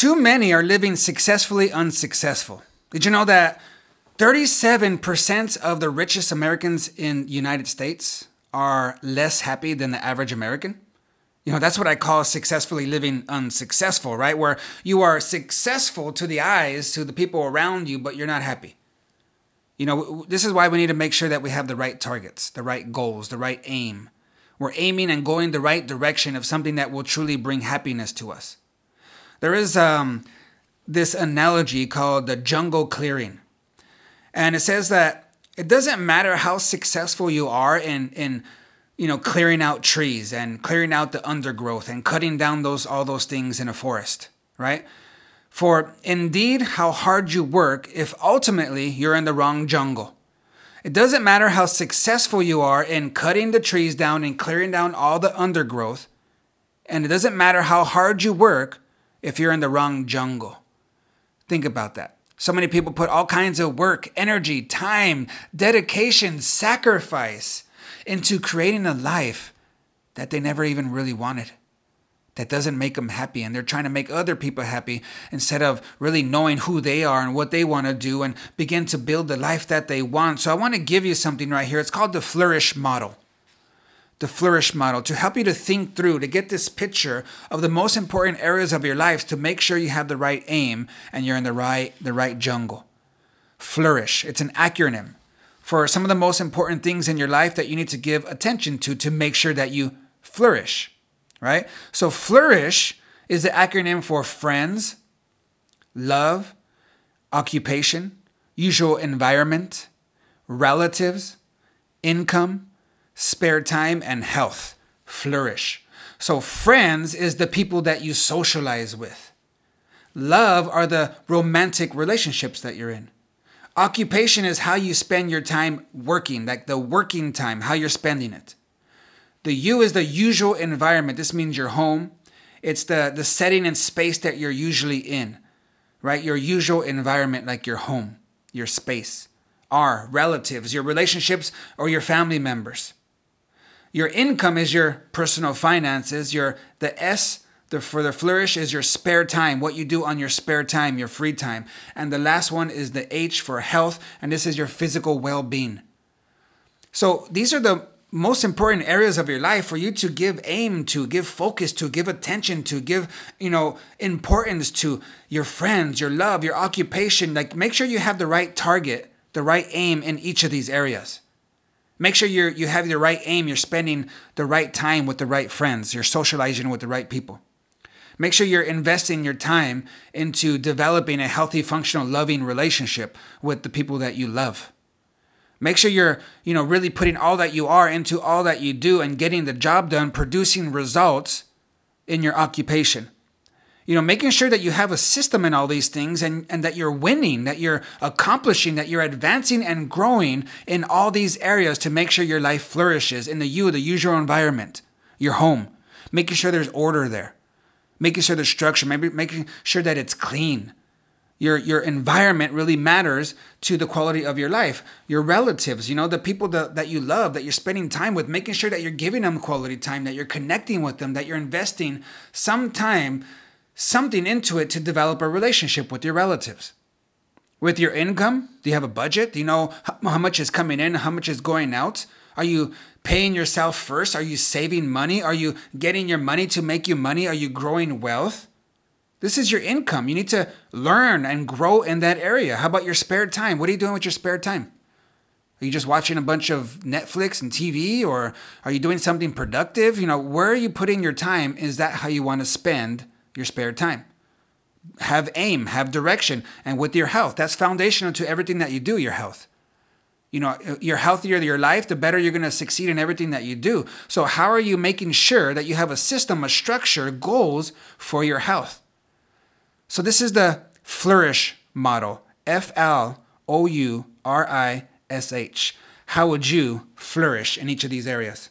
Too many are living successfully unsuccessful. Did you know that 37% of the richest Americans in United States are less happy than the average American? You know, that's what I call successfully living unsuccessful, right? Where you are successful to the eyes, to the people around you, but you're not happy. You know, this is why we need to make sure that we have the right targets, the right goals, the right aim. We're aiming and going the right direction of something that will truly bring happiness to us. There is um, this analogy called the jungle clearing. And it says that it doesn't matter how successful you are in, in you know, clearing out trees and clearing out the undergrowth and cutting down those all those things in a forest, right? For indeed how hard you work if ultimately you're in the wrong jungle. It doesn't matter how successful you are in cutting the trees down and clearing down all the undergrowth, and it doesn't matter how hard you work if you're in the wrong jungle. Think about that. So many people put all kinds of work, energy, time, dedication, sacrifice into creating a life that they never even really wanted. That doesn't make them happy, and they're trying to make other people happy instead of really knowing who they are and what they want to do and begin to build the life that they want. So, I want to give you something right here. It's called the Flourish Model the flourish model to help you to think through to get this picture of the most important areas of your life to make sure you have the right aim and you're in the right the right jungle. Flourish it's an acronym for some of the most important things in your life that you need to give attention to to make sure that you flourish right? So flourish is the acronym for friends love occupation usual environment relatives income spare time, and health flourish. So, friends is the people that you socialize with. Love are the romantic relationships that you're in. Occupation is how you spend your time working, like the working time, how you're spending it. The U is the usual environment. This means your home. It's the, the setting and space that you're usually in, right? Your usual environment, like your home, your space. R, relatives, your relationships, or your family members. Your income is your personal finances. Your the S the, for the flourish is your spare time, what you do on your spare time, your free time. And the last one is the H for health, and this is your physical well being. So these are the most important areas of your life for you to give aim to, give focus to, give attention to, give, you know, importance to your friends, your love, your occupation. Like make sure you have the right target, the right aim in each of these areas. Make sure you're you have the right aim, you're spending the right time with the right friends, you're socializing with the right people. Make sure you're investing your time into developing a healthy, functional, loving relationship with the people that you love. Make sure you're, you know, really putting all that you are into all that you do and getting the job done, producing results in your occupation you know, making sure that you have a system in all these things and, and that you're winning, that you're accomplishing, that you're advancing and growing in all these areas to make sure your life flourishes in the you, the usual environment, your home, making sure there's order there, making sure there's structure, maybe making sure that it's clean. Your, your environment really matters to the quality of your life. Your relatives, you know, the people that, that you love, that you're spending time with, making sure that you're giving them quality time, that you're connecting with them, that you're investing some time something into it to develop a relationship with your relatives. With your income, do you have a budget? Do you know how much is coming in, how much is going out? Are you paying yourself first? Are you saving money? Are you getting your money to make you money? Are you growing wealth? This is your income. You need to learn and grow in that area. How about your spare time? What are you doing with your spare time? Are you just watching a bunch of Netflix and TV or are you doing something productive? You know, where are you putting your time? Is that how you want to spend your spare time. Have aim, have direction, and with your health, that's foundational to everything that you do, your health. You know, you're healthier your life, the better you're going to succeed in everything that you do. So, how are you making sure that you have a system, a structure, goals for your health? So, this is the flourish model F L O U R I S H. How would you flourish in each of these areas?